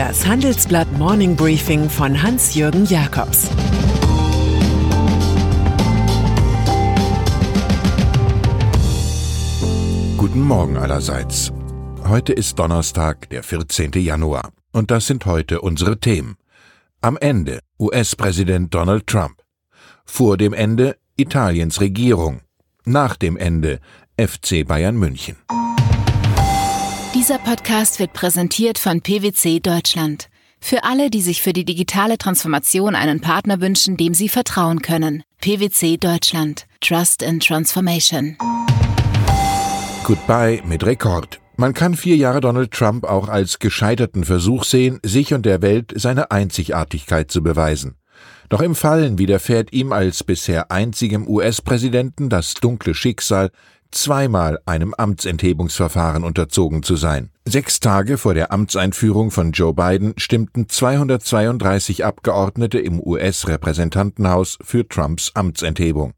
Das Handelsblatt Morning Briefing von Hans-Jürgen Jakobs Guten Morgen allerseits. Heute ist Donnerstag, der 14. Januar. Und das sind heute unsere Themen. Am Ende US-Präsident Donald Trump. Vor dem Ende Italiens Regierung. Nach dem Ende FC Bayern München. Dieser Podcast wird präsentiert von PwC Deutschland. Für alle, die sich für die digitale Transformation einen Partner wünschen, dem sie vertrauen können. PwC Deutschland. Trust in Transformation. Goodbye mit Rekord. Man kann vier Jahre Donald Trump auch als gescheiterten Versuch sehen, sich und der Welt seine Einzigartigkeit zu beweisen. Doch im Fallen widerfährt ihm als bisher einzigem US-Präsidenten das dunkle Schicksal, zweimal einem Amtsenthebungsverfahren unterzogen zu sein. Sechs Tage vor der Amtseinführung von Joe Biden stimmten 232 Abgeordnete im US-Repräsentantenhaus für Trumps Amtsenthebung.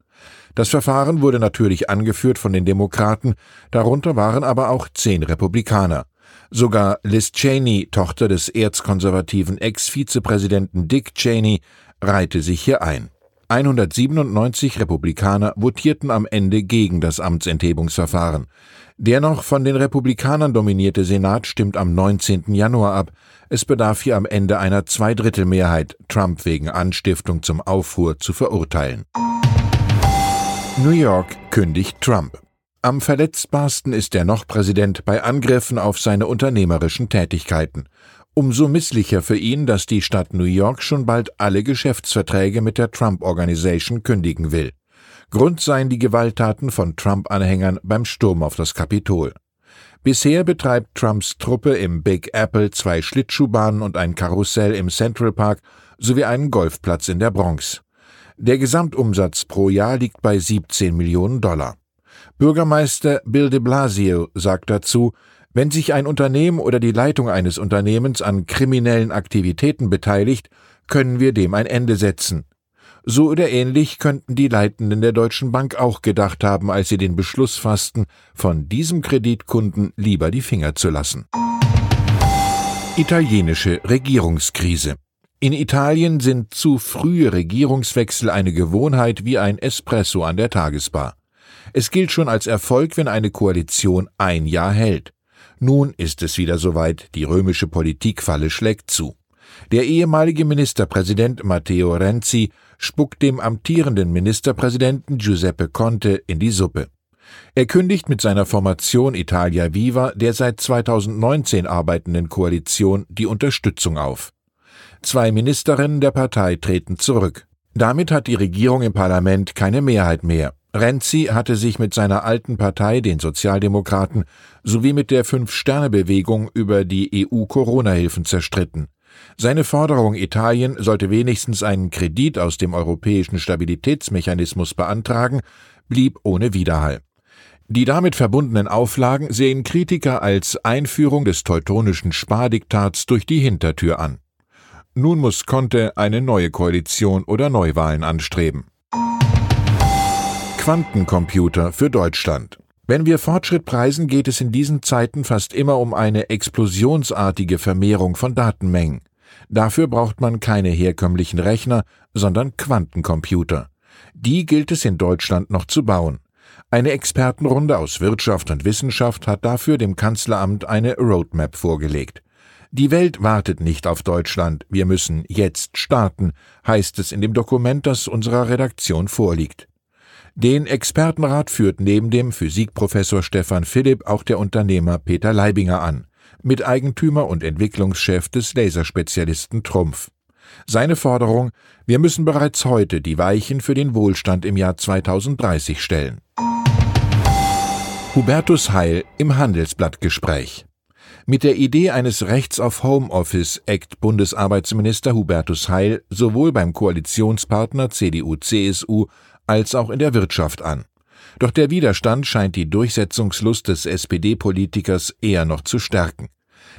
Das Verfahren wurde natürlich angeführt von den Demokraten, darunter waren aber auch zehn Republikaner. Sogar Liz Cheney, Tochter des erzkonservativen Ex-Vizepräsidenten Dick Cheney, reihte sich hier ein. 197 Republikaner votierten am Ende gegen das Amtsenthebungsverfahren. Der noch von den Republikanern dominierte Senat stimmt am 19. Januar ab. Es bedarf hier am Ende einer Zweidrittelmehrheit, Trump wegen Anstiftung zum Aufruhr zu verurteilen. New York kündigt Trump. Am verletzbarsten ist der noch Präsident bei Angriffen auf seine unternehmerischen Tätigkeiten. Umso misslicher für ihn, dass die Stadt New York schon bald alle Geschäftsverträge mit der Trump Organization kündigen will. Grund seien die Gewalttaten von Trump-Anhängern beim Sturm auf das Kapitol. Bisher betreibt Trumps Truppe im Big Apple zwei Schlittschuhbahnen und ein Karussell im Central Park sowie einen Golfplatz in der Bronx. Der Gesamtumsatz pro Jahr liegt bei 17 Millionen Dollar. Bürgermeister Bill de Blasio sagt dazu, wenn sich ein Unternehmen oder die Leitung eines Unternehmens an kriminellen Aktivitäten beteiligt, können wir dem ein Ende setzen. So oder ähnlich könnten die Leitenden der Deutschen Bank auch gedacht haben, als sie den Beschluss fassten, von diesem Kreditkunden lieber die Finger zu lassen. Italienische Regierungskrise in Italien sind zu frühe Regierungswechsel eine Gewohnheit wie ein Espresso an der Tagesbar. Es gilt schon als Erfolg, wenn eine Koalition ein Jahr hält. Nun ist es wieder soweit, die römische Politikfalle schlägt zu. Der ehemalige Ministerpräsident Matteo Renzi spuckt dem amtierenden Ministerpräsidenten Giuseppe Conte in die Suppe. Er kündigt mit seiner Formation Italia Viva der seit 2019 arbeitenden Koalition die Unterstützung auf. Zwei Ministerinnen der Partei treten zurück. Damit hat die Regierung im Parlament keine Mehrheit mehr. Renzi hatte sich mit seiner alten Partei, den Sozialdemokraten, sowie mit der Fünf-Sterne-Bewegung über die EU-Corona-Hilfen zerstritten. Seine Forderung, Italien sollte wenigstens einen Kredit aus dem europäischen Stabilitätsmechanismus beantragen, blieb ohne Widerhall. Die damit verbundenen Auflagen sehen Kritiker als Einführung des teutonischen Spardiktats durch die Hintertür an. Nun muss Conte eine neue Koalition oder Neuwahlen anstreben. Quantencomputer für Deutschland. Wenn wir Fortschritt preisen, geht es in diesen Zeiten fast immer um eine explosionsartige Vermehrung von Datenmengen. Dafür braucht man keine herkömmlichen Rechner, sondern Quantencomputer. Die gilt es in Deutschland noch zu bauen. Eine Expertenrunde aus Wirtschaft und Wissenschaft hat dafür dem Kanzleramt eine Roadmap vorgelegt. Die Welt wartet nicht auf Deutschland, wir müssen jetzt starten, heißt es in dem Dokument, das unserer Redaktion vorliegt. Den Expertenrat führt neben dem Physikprofessor Stefan Philipp auch der Unternehmer Peter Leibinger an, Miteigentümer und Entwicklungschef des Laserspezialisten Trumpf. Seine Forderung, wir müssen bereits heute die Weichen für den Wohlstand im Jahr 2030 stellen. Hubertus Heil im Handelsblattgespräch. Mit der Idee eines Rechts auf Homeoffice eckt Bundesarbeitsminister Hubertus Heil sowohl beim Koalitionspartner CDU-CSU als auch in der Wirtschaft an. Doch der Widerstand scheint die Durchsetzungslust des SPD-Politikers eher noch zu stärken.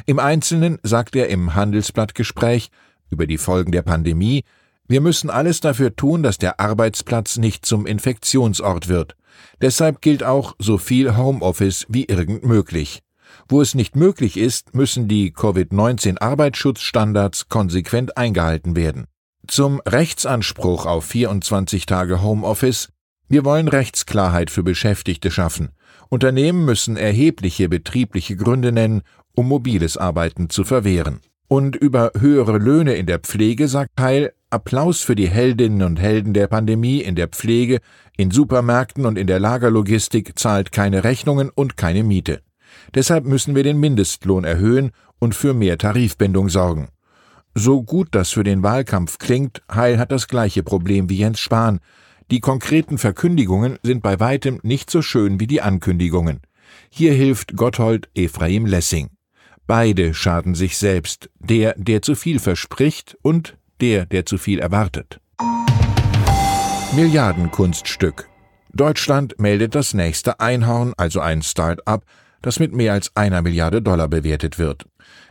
Im Einzelnen sagt er im Handelsblattgespräch über die Folgen der Pandemie, wir müssen alles dafür tun, dass der Arbeitsplatz nicht zum Infektionsort wird. Deshalb gilt auch so viel Homeoffice wie irgend möglich. Wo es nicht möglich ist, müssen die Covid-19-Arbeitsschutzstandards konsequent eingehalten werden. Zum Rechtsanspruch auf 24 Tage Homeoffice wir wollen Rechtsklarheit für Beschäftigte schaffen. Unternehmen müssen erhebliche betriebliche Gründe nennen, um mobiles Arbeiten zu verwehren. Und über höhere Löhne in der Pflege sagt Heil Applaus für die Heldinnen und Helden der Pandemie in der Pflege, in Supermärkten und in der Lagerlogistik zahlt keine Rechnungen und keine Miete. Deshalb müssen wir den Mindestlohn erhöhen und für mehr Tarifbindung sorgen. So gut das für den Wahlkampf klingt, Heil hat das gleiche Problem wie Jens Spahn. Die konkreten Verkündigungen sind bei weitem nicht so schön wie die Ankündigungen. Hier hilft Gotthold Ephraim Lessing. Beide schaden sich selbst, der, der zu viel verspricht und der, der zu viel erwartet. Milliardenkunststück. Deutschland meldet das nächste Einhorn, also ein Start-up, das mit mehr als einer Milliarde Dollar bewertet wird.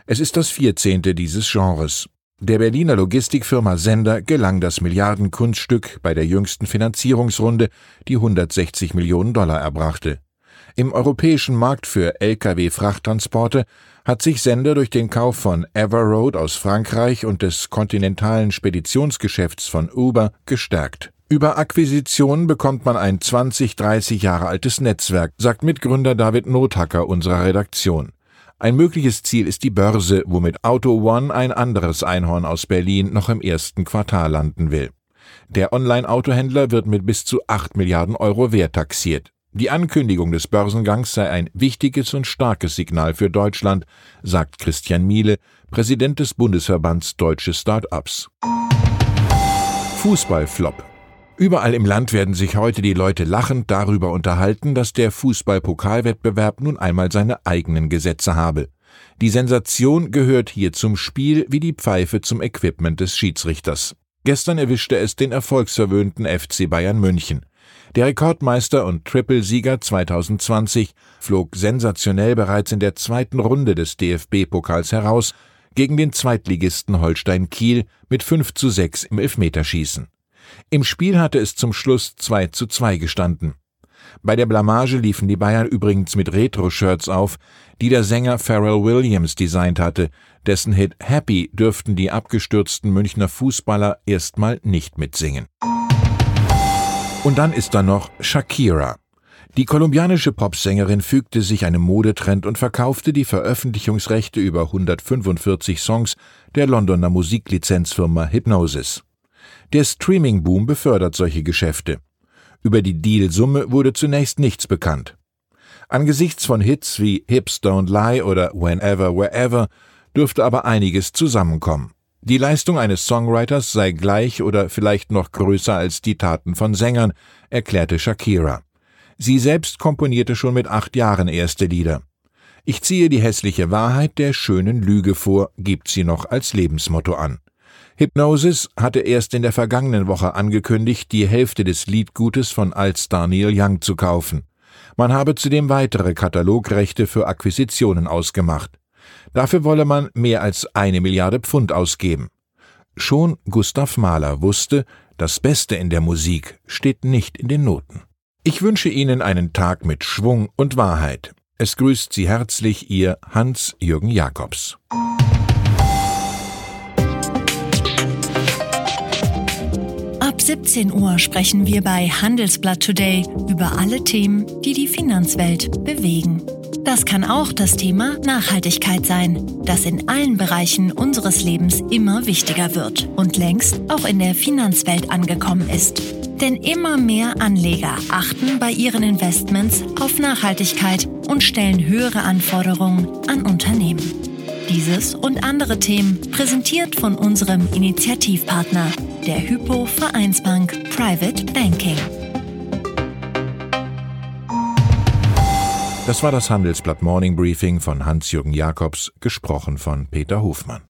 Es ist das vierzehnte dieses Genres. Der Berliner Logistikfirma Sender gelang das Milliardenkunststück bei der jüngsten Finanzierungsrunde, die 160 Millionen Dollar erbrachte. Im europäischen Markt für Lkw-Frachttransporte hat sich Sender durch den Kauf von Everroad aus Frankreich und des kontinentalen Speditionsgeschäfts von Uber gestärkt. Über Akquisitionen bekommt man ein 20, 30 Jahre altes Netzwerk, sagt Mitgründer David Nothacker unserer Redaktion. Ein mögliches Ziel ist die Börse, womit Auto One ein anderes Einhorn aus Berlin noch im ersten Quartal landen will. Der Online-Autohändler wird mit bis zu 8 Milliarden Euro Wert taxiert. Die Ankündigung des Börsengangs sei ein wichtiges und starkes Signal für Deutschland, sagt Christian Miele, Präsident des Bundesverbands Deutsche Start-ups. Fußballflop. Überall im Land werden sich heute die Leute lachend darüber unterhalten, dass der Fußballpokalwettbewerb nun einmal seine eigenen Gesetze habe. Die Sensation gehört hier zum Spiel wie die Pfeife zum Equipment des Schiedsrichters. Gestern erwischte es den erfolgsverwöhnten FC Bayern München. Der Rekordmeister und Triple-Sieger 2020 flog sensationell bereits in der zweiten Runde des DFB-Pokals heraus gegen den Zweitligisten Holstein Kiel mit 5 zu 6 im Elfmeterschießen. Im Spiel hatte es zum Schluss 2 zu 2 gestanden. Bei der Blamage liefen die Bayern übrigens mit Retro-Shirts auf, die der Sänger Pharrell Williams designt hatte, dessen Hit Happy dürften die abgestürzten Münchner Fußballer erstmal nicht mitsingen. Und dann ist da noch Shakira. Die kolumbianische Popsängerin fügte sich einem Modetrend und verkaufte die Veröffentlichungsrechte über 145 Songs der Londoner Musiklizenzfirma Hypnosis. Der Streaming-Boom befördert solche Geschäfte. Über die Dealsumme wurde zunächst nichts bekannt. Angesichts von Hits wie Hips Don't Lie oder Whenever Wherever dürfte aber einiges zusammenkommen. Die Leistung eines Songwriters sei gleich oder vielleicht noch größer als die Taten von Sängern, erklärte Shakira. Sie selbst komponierte schon mit acht Jahren erste Lieder. Ich ziehe die hässliche Wahrheit der schönen Lüge vor, gibt sie noch als Lebensmotto an. Hypnosis hatte erst in der vergangenen Woche angekündigt, die Hälfte des Liedgutes von Altstar Neil Young zu kaufen. Man habe zudem weitere Katalogrechte für Akquisitionen ausgemacht. Dafür wolle man mehr als eine Milliarde Pfund ausgeben. Schon Gustav Mahler wusste, das Beste in der Musik steht nicht in den Noten. Ich wünsche Ihnen einen Tag mit Schwung und Wahrheit. Es grüßt Sie herzlich Ihr Hans-Jürgen Jakobs. 17 Uhr sprechen wir bei Handelsblatt Today über alle Themen, die die Finanzwelt bewegen. Das kann auch das Thema Nachhaltigkeit sein, das in allen Bereichen unseres Lebens immer wichtiger wird und längst auch in der Finanzwelt angekommen ist. Denn immer mehr Anleger achten bei ihren Investments auf Nachhaltigkeit und stellen höhere Anforderungen an Unternehmen. Dieses und andere Themen präsentiert von unserem Initiativpartner, der Hypo Vereinsbank Private Banking. Das war das Handelsblatt Morning Briefing von Hans-Jürgen Jakobs, gesprochen von Peter Hofmann.